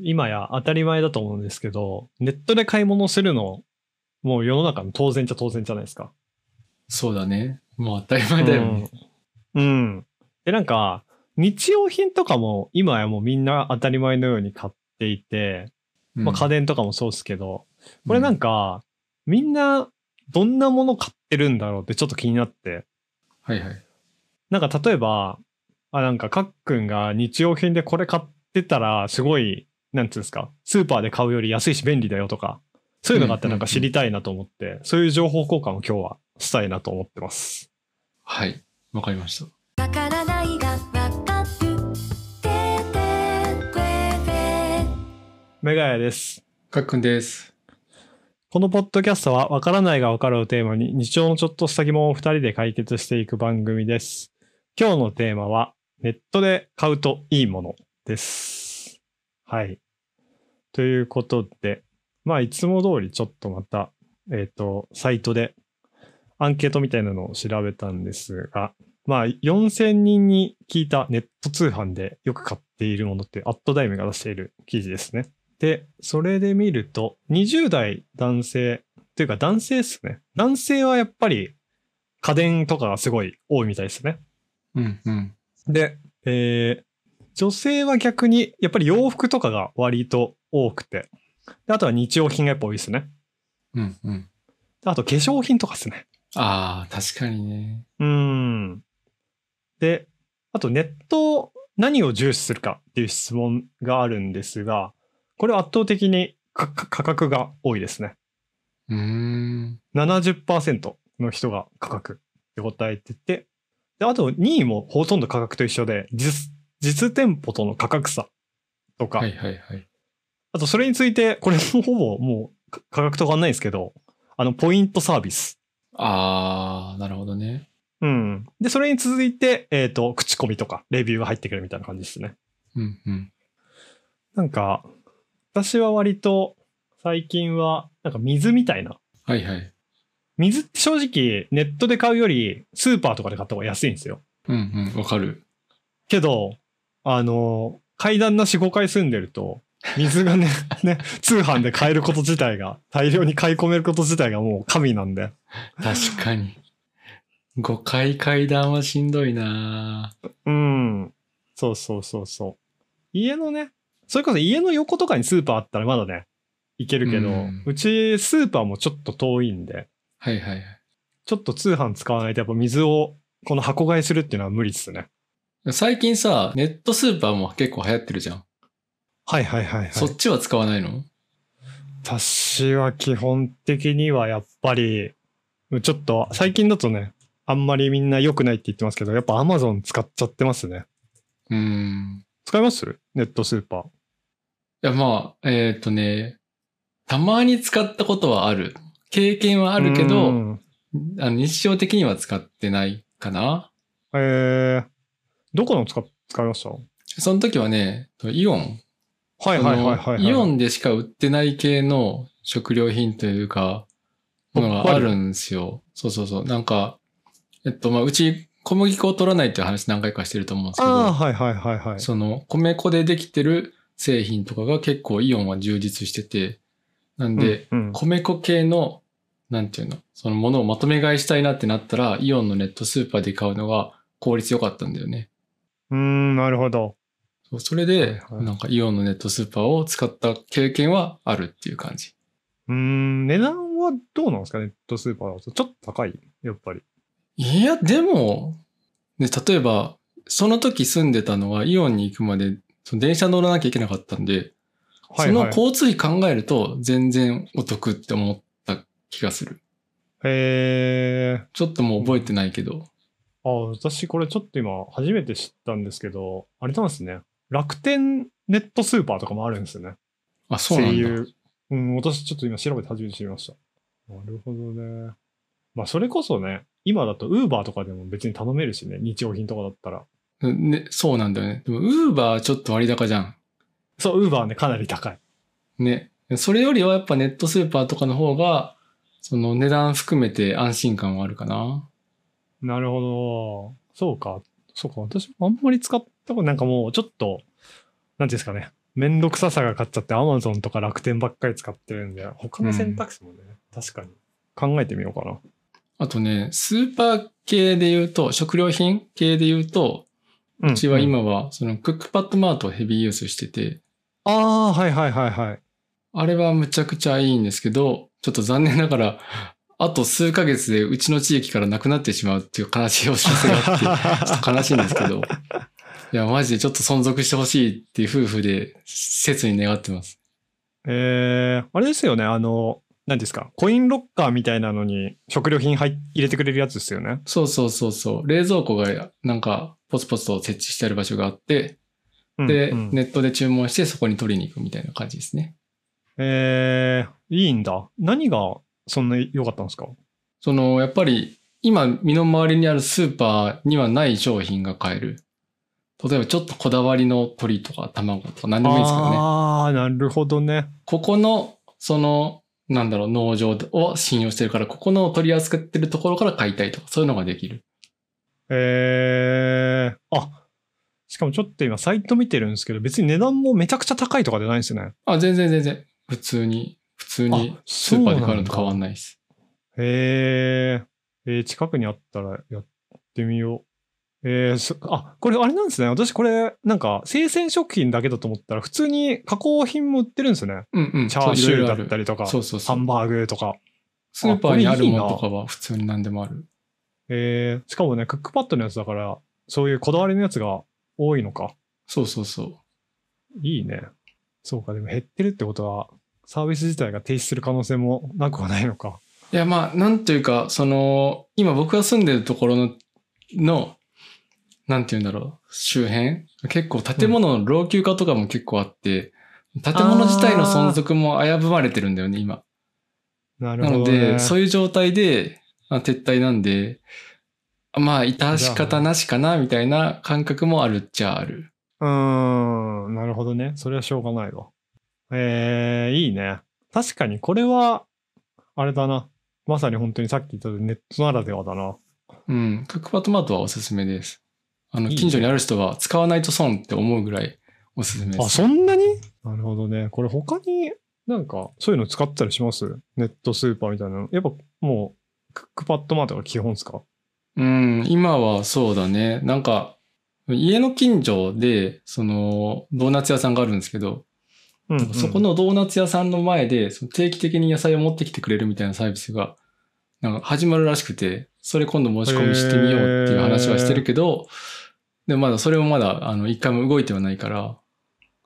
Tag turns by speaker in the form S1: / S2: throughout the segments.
S1: 今や当たり前だと思うんですけど、ネットで買い物するの、もう世の中の当然っちゃ当然じゃないですか。
S2: そうだね。もう当たり前だよね。
S1: うん。うん。で、なんか、日用品とかも今やもうみんな当たり前のように買っていて、まあ家電とかもそうですけど、これなんか、みんなどんなもの買ってるんだろうってちょっと気になって。
S2: はいはい。
S1: なんか例えば、あ、なんかかっくんが日用品でこれ買ってたらすごい、なんていうんですか、スーパーで買うより安いし便利だよとか、そういうのがあってなんか知りたいなと思って、そういう情報交換を今日はしたいなと思ってます。
S2: はい。わかりました。
S3: わからないがわかる
S1: メガヤです。
S2: かっくんです。
S1: このポッドキャストは、わからないがわかるをテーマに、日常のちょっとした疑問を二人で解決していく番組です。今日のテーマは、ネットで買うといいものです。はい。ということで、まあ、いつも通りちょっとまた、えっ、と、サイトでアンケートみたいなのを調べたんですが、まあ、4000人に聞いたネット通販でよく買っているものって、アットダイムが出している記事ですね。で、それで見ると、20代男性、というか男性ですね。男性はやっぱり家電とかがすごい多いみたいですね。
S2: うんうん。
S1: で、えー女性は逆にやっぱり洋服とかが割と多くて、であとは日用品がやっぱ多いですね。
S2: うんうん。
S1: であと化粧品とかですね。
S2: ああ、確かにね。
S1: うーん。で、あとネット何を重視するかっていう質問があるんですが、これは圧倒的に価格が多いですね。
S2: うーん。
S1: 70%の人が価格って答えてて、で、あと2位もほとんど価格と一緒で、実、実店舗との価格差とか、
S2: はいはいはい。
S1: あとそれについて、これもほぼもうか価格と変わんないんですけど、あの、ポイントサービス。
S2: ああ、なるほどね。
S1: うん。で、それに続いて、えっ、と、口コミとか、レビューが入ってくるみたいな感じですね。
S2: うんうん。
S1: なんか、私は割と、最近は、なんか水みたいな。
S2: はいはい。
S1: 水って正直、ネットで買うより、スーパーとかで買った方が安いんですよ。
S2: うんうん。わかる。
S1: けど、あの、階段なし5階住んでると、水がね、ね、通販で買えること自体が、大量に買い込めること自体がもう神なんで。
S2: 確かに。5階階段はしんどいな
S1: うん。そうそうそうそう。家のね、それこそ家の横とかにスーパーあったらまだね、行けるけど、
S2: う
S1: うんちスーパーもちょっと遠いんで、
S2: はいはいはい。
S1: ちょっと通販使わないとやっぱ水をこの箱買いするっていうのは無理っすね。
S2: 最近さ、ネットスーパーも結構流行ってるじゃん。
S1: はいはいはいはい。
S2: そっちは使わないの？
S1: 私は基本的にはやっぱり、ちょっと最近だとね、あんまりみんな良くないって言ってますけど、やっぱ Amazon 使っちゃってますね。
S2: うーん。
S1: 使います？ネットスーパー。
S2: いや、まあ、えっ、とね、たまに使ったことはある。経験はあるけ
S1: う
S2: ど、
S1: ん
S2: あの日常的には使ってないかな。
S1: えー、どこの使っ使いました？
S2: その時はね、イオン。
S1: はいはいはいはい、はい。
S2: イオンでしか売ってない系の食料品というか、ものがあるんですよ。そうそうそう。なんか、えっと、まあ、うち小麦粉を取らないっていう話何回かしてると思うんですけど、
S1: はいはいはいはい。
S2: その米粉でできてる製品とかが結構イオンは充実してて、なんで、
S1: うん、うん
S2: 米粉系の、なんていうの、そのものをまとめ買いしたいなってなったら、イオンのネットスーパーで買うのが効率良かったんだよね。
S1: うーん、なるほど。
S2: そうそれで、なんかイオンのネットスーパーを使った経験はあるっていう感じ。
S1: うーん、値段はどうなんですか？ネットスーパーだと。ちょっと高い？やっぱり。
S2: いや、でも、ね、例えば、その時住んでたのはイオンに行くまで、その電車乗らなきゃいけなかったんで、
S1: はい、はい。
S2: その交通費考えると全然お得って思った気がする。
S1: へー。
S2: ちょっともう覚えてないけど。
S1: あ、私これちょっと今初めて知ったんですけど、あれなんですね。楽天ネットスーパーとかもあるんですよね。
S2: あ、そうなんだ。
S1: 声優。うん、私ちょっと今調べて初めて知りました。なるほどね。まあそれこそね、今だとウーバーとかでも別に頼めるしね、日用品とかだったら。
S2: ね、そうなんだよね。でも、ウーバーちょっと割高じゃん。
S1: そう、ウーバーね、かなり高い。
S2: ね。それよりはやっぱネットスーパーとかの方が、その値段含めて安心感はあるかな。
S1: なるほど。そうか。そうか。私もあんまり使ったことなんかもうちょっと、なんていうんですかね。めんどくささが勝っちゃって Amazon とか楽天ばっかり使ってるんで、他の選択肢もね、確かに考えてみようかな。
S2: あとね、スーパー系で言うと、食料品系で言うと、
S1: う
S2: うちは今は、そのクックパッドマートをヘビーユースしてて、
S1: ああー、はいはいはいはい。
S2: あれはむちゃくちゃいいんですけど、ちょっと残念ながら、あと数ヶ月でうちの地域からなくなってしまうっていう悲しいお知らせがあって、ちょっと悲しいんですけど、いや、マジでちょっと存続してほしいっていう夫婦で切に願ってます。
S1: えー、あれですよね、あの、何ですか、コインロッカーみたいなのに食料品入っ入れてくれるやつですよね。
S2: そうそうそうそう。冷蔵庫がなんかポツポツと設置してある場所があって、で、
S1: うんうん
S2: ネットで注文してそこに取りに行くみたいな感じですね。
S1: えー、いいんだ。何がそんな良かったんですか？
S2: その、やっぱり今身の回りにあるスーパーにはない商品が買える。例えばちょっとこだわりの鶏とか卵とか何でもいいんですけどね。
S1: ああ、なるほどね。
S2: ここの、その、なんだろう、農場を信用してるから、ここの取り扱ってるところから買いたいとか、そういうのができる。
S1: えー、あ、しかもちょっと今サイト見てるんですけど、別に値段もめちゃくちゃ高いとかじゃないんですよね。
S2: あ、全然全然。普通に、普通に
S1: あ
S2: スーパーで買うのと変わんないです。
S1: へえー、えー近くにあったらやってみよう。えー、そあ、これあれなんですね。私これ、なんか、生鮮食品だけだと思ったら、普通に加工品も売ってるんですね。
S2: うんうん。
S1: チャーシューだったりとか、
S2: そうそう。
S1: ハンバーグとか。
S2: スーパーにあるもの
S1: と
S2: かは普通に何でもある。
S1: えー、しかもね、クックパッドのやつだから、そういうこだわりのやつが多いのか。
S2: そうそうそう。
S1: いいね。そうか、でも減ってるってことは、サービス自体が停止する可能性もなくはないのか。
S2: いや、まあ、なんというか、その、今僕が住んでるところの、の、なんて言うんだろう、周辺？結構建物の老朽化とかも結構あって、建物自体の存続も危ぶまれてるんだよね、今。な
S1: なるほど、ね。
S2: ので、そういう状態で、あ撤退なんで、まあ、致し方なしかな、みたいな感覚もあるっちゃある。
S1: うーん、なるほどね。それはしょうがないわ。えー、いいね。確かにこれは、あれだな。まさに本当にさっき言ったネットならではだな。
S2: うん。クックパッドマートはおすすめです。あの、
S1: いいね
S2: 近所にある人は使わないと損って思うぐらいおすすめです。
S1: あ、そんなに？なるほどね。これ他になんかそういうの使ってたりします？ネットスーパーみたいなの。やっぱもう、クックパッドマートが基本ですか？
S2: うん、今はそうだね。なんか、家の近所で、その、ドーナツ屋さんがあるんですけど、
S1: うん、うん
S2: そこのドーナツ屋さんの前で、その定期的に野菜を持ってきてくれるみたいなサービスが、なんか始まるらしくて、それ今度申し込みしてみようっていう話はしてるけど、でもまだそれもまだ、あの、一回も動いてはないから、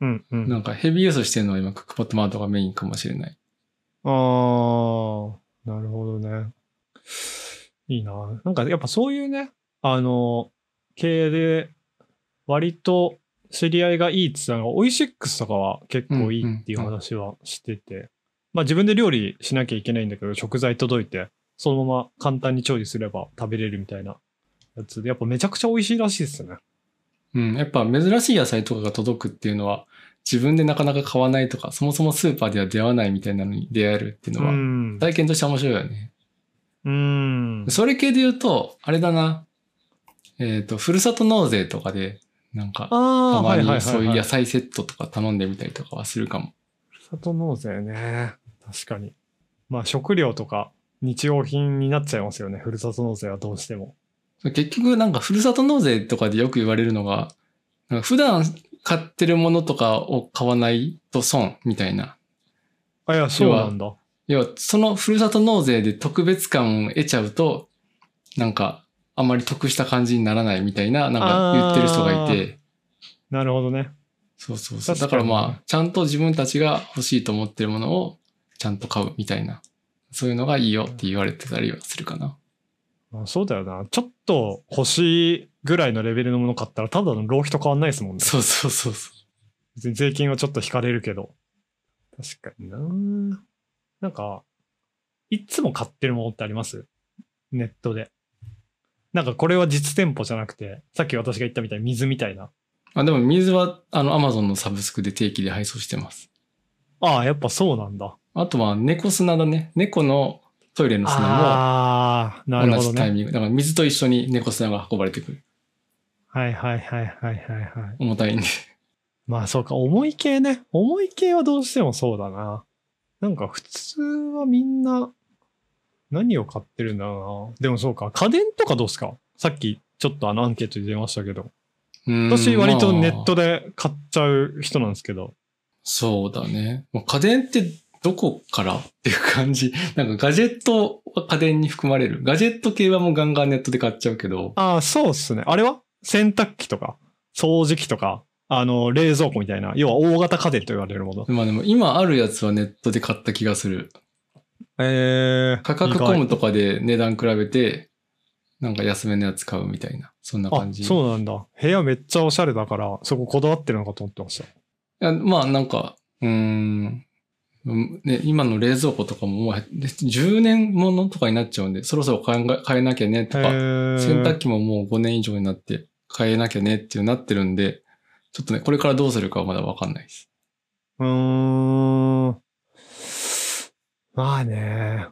S1: うんうん。
S2: なんかヘビーユースしてるのは今、クックパッドマートがメインかもしれない。
S1: あー、なるほどね。いいな。なんかやっぱそういうね、あの、経営で割と知り合いがいいって言ってたのが、オイシックスとかは結構いいっていう話はしてて、まあ自分で料理しなきゃいけないんだけど、食材届いて、そのまま簡単に調理すれば食べれるみたいなやつで、やっぱめちゃくちゃ美味しいらしいですね。
S2: うん、やっぱ珍しい野菜とかが届くっていうのは、自分でなかなか買わないとか、そもそもスーパーでは出会わないみたいなのに出会えるっていう
S1: う
S2: のは、
S1: ん。
S2: 体験として面白いよね。
S1: うん。
S2: それ系で言うと、あれだな。えっ、と、ふるさと納税とかで、なんか、たま。にそういう野菜セットとか頼んでみたりとかはするかも。
S1: ふるさと納税ね。確かに。まあ食料とか日用品になっちゃいますよね。ふるさと納税はどうしても。
S2: 結局、なんか、ふるさと納税とかでよく言われるのが、なんか普段買ってるものとかを買わないと損みたいな。
S1: あ、いや、そうなんだ。
S2: 要は、そのふるさと納税で特別感を得ちゃうと、なんか、あまり得した感じにならないみたいな、なんか言ってる人がいて、
S1: なるほどね。
S2: そうそうそう。だからまあ、ちゃんと自分たちが欲しいと思ってるものをちゃんと買うみたいな。そういうのがいいよって言われてたりはするかな。
S1: まあ、そうだよな。ちょっと欲しいぐらいのレベルのもの買ったら、ただの浪費と変わんないですもんね。
S2: そうそうそうそ
S1: 別に税金はちょっと引かれるけど。確かにな。なんか、いつも買ってるものってあります？ネットで。なんかこれは実店舗じゃなくて、さっき私が言ったみたいに水みたいな。
S2: う。あ、でも水は、あの、アマゾンのサブスクで定期で配送してます。
S1: ああ、やっぱそうなんだ。
S2: あとは、猫砂だね。猫のトイレの砂
S1: ああ、な
S2: も
S1: るほどね。
S2: 同じタイミング。だから水と一緒に猫砂が運ばれてくる。
S1: はいはいはいはいはいはい。
S2: 重たいんで。
S1: まあそうか、重い系ね。重い系はどうしてもそうだな。なんか普通はみんな何を買ってるんだろうな。でもそうか、家電とかどうすか？さっきちょっとあのアンケートで出ましたけど。
S2: うん
S1: 私割とネッ
S2: まあ
S1: トで買っちゃう人なんですけど。
S2: そうだね。まあ家電ってどこからっていう感じ。なんかガジェットは家電に含まれる。ガジェット系はもうガンガンネットで買っちゃうけど。
S1: ああ、そうっすね。あれは？洗濯機とか、掃除機とか、あの、冷蔵庫みたいな、要は大型家電と言われるもの。
S2: まあでも今あるやつはネットで買った気がする。
S1: えー、
S2: 価格コムとかで値段比べて、なんか安めのやつ買うみたいな。そんな
S1: あ
S2: 感、じ。
S1: そうなんだ。部屋めっちゃおしゃれだから、そここだわってるのかと思ってました。
S2: いやまあなんか、うーん。うんね、今の冷蔵庫とかももう10年ものとかになっちゃうんで、そろそろ変え変えなきゃねとか、洗濯機ももう5年以上になって変えなきゃねっていうなってるんで、ちょっとね、これからどうするかはまだわかんないです。
S1: うーん。まあね。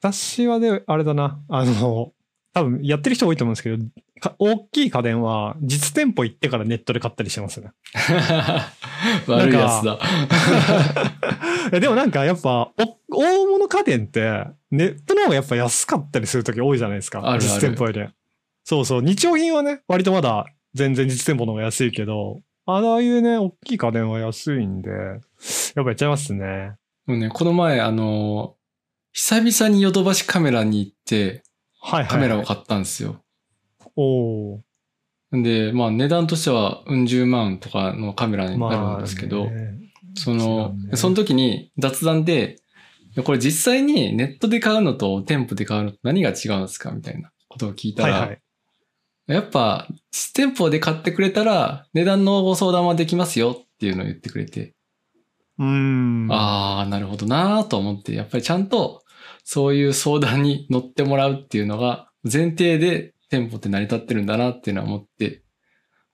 S1: 私はね、あれだな。あの、多分やってる人多いと思うんですけど、か大きい家電は実店舗行ってからネットで買ったりしてますね。
S2: 悪いやつだ。
S1: えでもなんかやっぱ、お大物家電って、ネットの方がやっぱ安かったりするとき多いじゃないですか。
S2: あるある
S1: 実店舗より。そうそう。日用品はね、割とまだ全然実店舗の方が安いけど、ああいうね、大きい家電は安いんで、やっぱやっちゃいますね。
S2: もうね、この前、あの、久々にヨドバシカメラに行って、
S1: はいはい、はい。
S2: カメラを買ったんですよ。
S1: おー
S2: んで、まあ値段としてはうん十万とかのカメラになるんですけど、
S1: まあね
S2: その、
S1: ね
S2: その時に雑談で、これ実際にネットで買うのと店舗で買うのと何が違うんですかみたいなことを聞いたら、
S1: はいはい。
S2: やっぱ実店舗で買ってくれたら値段のご相談はできますよっていうのを言ってくれて、
S1: うーん。
S2: ああ、なるほどなーと思って、やっぱりちゃんとそういう相談に乗ってもらうっていうのが前提で店舗って成り立ってるんだなっていうのは思って、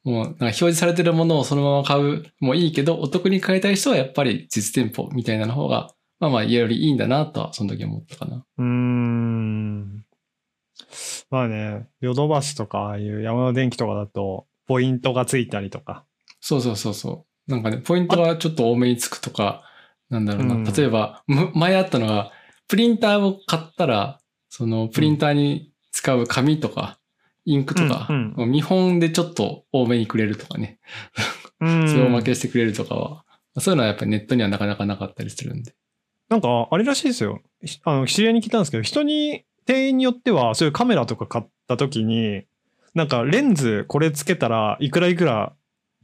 S2: もうなんか表示されてるものをそのまま買うもいいけど、お得に買いたい人はやっぱり実店舗みたいなの方が、まあまあよりいいんだなとはその時思ったかな。
S1: うーん。まあね、ヨドバシとか、ああいう山の電機とかだと、ポイントがついたりとか。
S2: そうそうそうそう。なんかね、ポイントがちょっと多めにつくとか、なんだろうな。
S1: うん
S2: 例えば、む前あったのが、プリンターを買ったら、そのプリンターに使う紙とか、インクとか、見本でちょっと多めにくれるとかね。
S1: うん
S2: それをおまけしてくれるとかは、そういうのはやっぱりネットにはなかなかなかったりするんで。
S1: なんか、あれらしいですよ。ひあの、知り合いに聞いたんですけど、人に、店員によっては、そういうカメラとか買った時に、なんか、レンズこれつけたらいくらいくら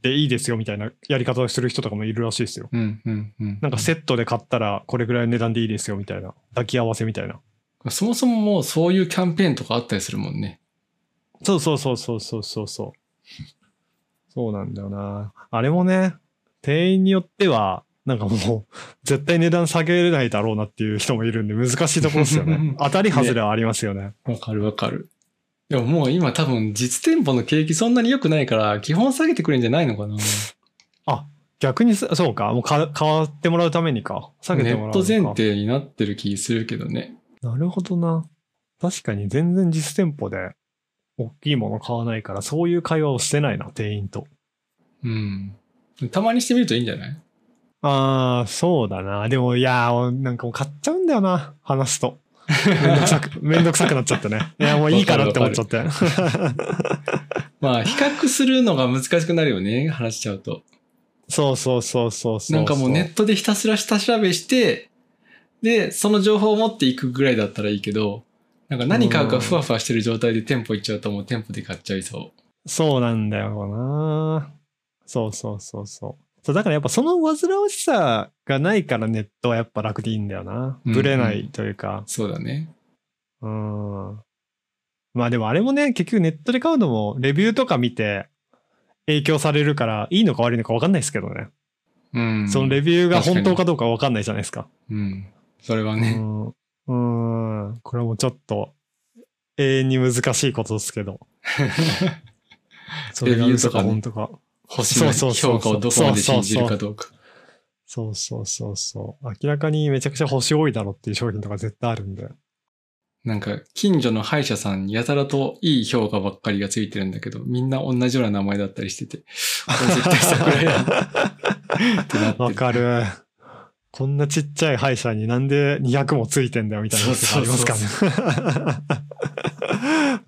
S1: でいいですよみたいなやり方をする人とかもいるらしいですよ。
S2: うん、うん、うん。
S1: なんかセットで買ったらこれぐらいの値段でいいですよみたいな。抱き合わせみたいな。
S2: そもそももうそういうキャンペーンとかあったりするもんね。
S1: そうそうそうそうそうそうそう。そうなんだよな。あれもね、店員によっては、なんかもう、絶対値段下げれないだろうなっていう人もいるんで難しいところですよね。当たり外れはありますよね。
S2: わかるわかる。でももう今多分実店舗の景気そんなに良くないから、基本下げてくれんじゃないのかな。
S1: 逆にそ、そうか。もうか変わってもらうためにか。下げ
S2: ネ
S1: てもらうのか。
S2: ット前提になってる気するけどね。
S1: なるほどな。確かに全然実店舗で大きいもの買わないから、そういう会話をしてないな、店員と。
S2: うん。たまにしてみるといいんじゃない？
S1: ああ、そうだな。でも、いやー、なんかもう買っちゃうんだよな、話すと。めんどくさく、めんどくさくなっちゃってね。いや、もういいかなって思っちゃって。
S2: まあ、比較するのが難しくなるよね、話しちゃうと。
S1: そうそうそうそうそう。
S2: なんかもうネットでひたすら下調べして、で、その情報を持っていくぐらいだったらいいけど、なんか何買うかふわふわしてる状態で店舗行っちゃうともう店舗で買っちゃいそう。
S1: そうなんだよな。そうそうそうそう。そうだからやっぱその煩わしさがないからネットはやっぱ楽でいいんだよな。
S2: うん
S1: ぶれないというか。
S2: そうだね。
S1: うん。まあでもあれもね、結局ネットで買うのもレビューとか見て影響されるからいいのか悪いのか分かんないですけどね。
S2: うん。
S1: そのレビューが本当かどうか分かんないじゃないですか。
S2: うん。それは
S1: う
S2: ね。
S1: ん。うん。これもちょっと永遠に難しいことですけど。それが嘘か本当か。
S2: 星の評価をどこまで信じるかどうか。
S1: そうそうそうそう。明らかにめちゃくちゃ星多いだろっていう商品とか絶対あるんで。
S2: なんか、近所の歯医者さんにやたらといい評価ばっかりがついてるんだけど、みんな同じような名前だったりしてて、これ絶対桜屋ってなってる。
S1: わかる。こんなちっちゃい歯医者になんで200もついてんだよみたいなことがありますからね。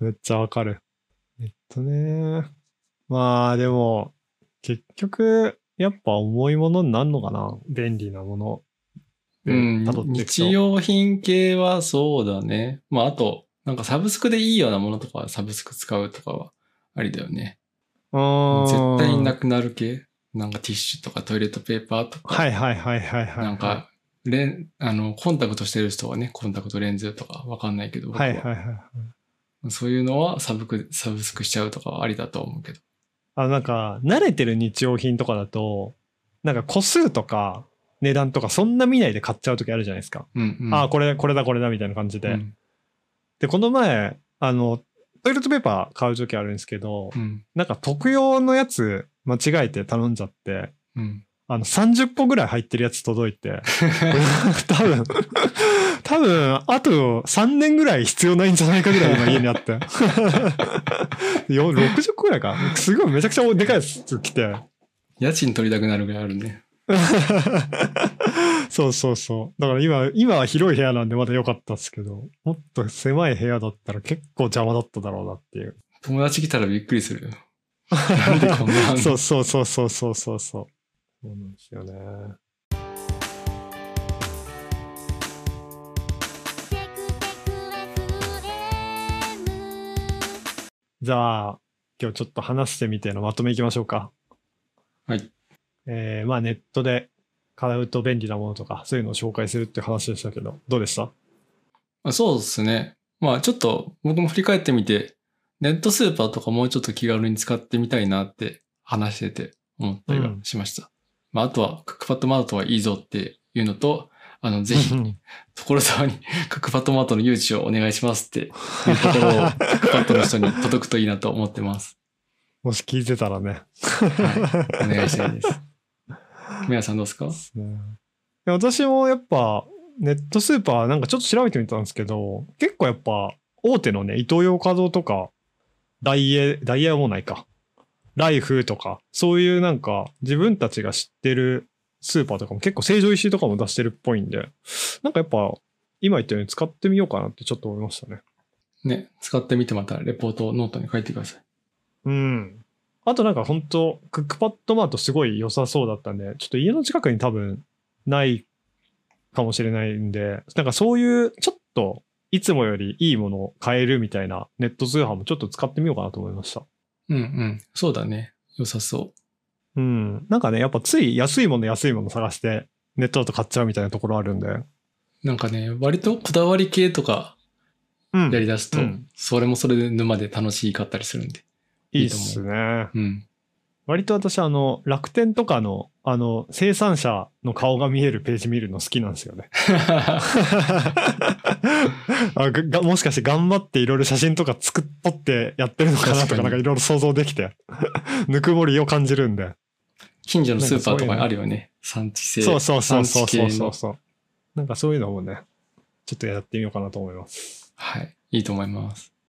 S1: めっちゃわかる。えっとね。まあでも、結局、やっぱ重いものになるのかな？便利なもの。
S2: うん、日用品系はそうだね。まあ、あと、なんかサブスクでいいようなものとかはサブスク使うとかはありだよね。絶対な
S1: く。
S2: くなる系？なんかティッシュとかトイレットペーパーとか。
S1: はいはいはいはいはい。
S2: なんか、レン、あの、コンタクトしてる人はね、コンタクトレンズとかわかんないけど、僕
S1: はいはいはい。
S2: そういうのはサブク、サブスクしちゃうとかはありだと思うけど。
S1: あのなんか、慣れてる日用品とかだと、なんか個数とか値段とかそんな見ないで買っちゃう時あるじゃないですか。
S2: うん、うん。
S1: ああ、これ、これだこれだみたいな感じで。
S2: うん
S1: で、この前、あの、トイレットペーパー買う時あるんですけど、
S2: うん。
S1: なんか特用のやつ間違えて頼んじゃって、
S2: うん。
S1: あの30個ぐらい入ってるやつ届いて、多分、多分、あと3年ぐらい必要ないんじゃないかぐらい今家にあって。よ60個ぐらいか。すごいめちゃくちゃでかいやつ来て。
S2: 家賃取りたくなるぐらいあるね。
S1: そうそうそう。だから今、今は広い部屋なんでまだ良かったですけど、もっと狭い部屋だったら結構邪魔だっただろうなっていう。
S2: 友達来たらびっくりするよ。なんでこんな
S1: そうそうそうそうそうそう。そうなんですよね。じゃあ、今日ちょっと話してみてのまとめいきましょうか。
S2: はい。
S1: えー、まあネットで買うと便利なものとか、そういうのを紹介するって話でしたけど、どうでした？
S2: あそうですね。まあちょっと僕も振り返ってみて、ネットスーパーとかもうちょっと気軽に使ってみたいなって話してて思ったりはしました。まああとはクックパッドマートはいいぞっていうのと、あのぜひ所沢にクックパッドマートの誘致をお願いしますっていうところをクックパッドの人に届くといいなと思ってます。
S1: もし聞いてたらね。
S2: はい。お願いしたいです。木村さんどうですか？
S1: 私もやっぱネットスーパーなんかちょっと調べてみたんですけど、結構やっぱ大手のね、イトーヨーカドーとか、ダイエー、ダイエーはもうないか。ライフとか、そういうなんか自分たちが知ってるスーパーとかも結構成城石井とかも出してるっぽいんで、なんかやっぱ今言ったように使ってみようかなってちょっと思いましたね。
S2: ね、使ってみてまたレポートをノートに書いてください。
S1: うん。あとなんか本当クックパッドマートすごい良さそうだったんで、ちょっと家の近くに多分ないかもしれないんで、なんかそういうちょっといつもよりいいものを買えるみたいなネット通販もちょっと使ってみようかなと思いました。
S2: うんうん。そうだね。良さそう。
S1: うん。なんかね、やっぱつい安いもの安いもの探してネットだと買っちゃうみたいなところあるんで。
S2: なんかね、割とこだわり系とか
S1: うん。
S2: やり出すと、
S1: うん
S2: それもそれで沼で楽しかったりするんで。
S1: いいっすね。
S2: うん。
S1: 割と私あの、楽天とかのあの、生産者の顔が見えるページ見るの好きなんですよね。あががもしかして頑張っていろいろ写真とか作っとってやってるのかなとかなんかいろいろ想像できてぬくもりを感じるんで
S2: 近所のスーパーとかにあるよね。産地製。
S1: そうそうそうそうそうそうなんかそういうのもねちょっとやってみようかなと思います
S2: はい。いいと思います。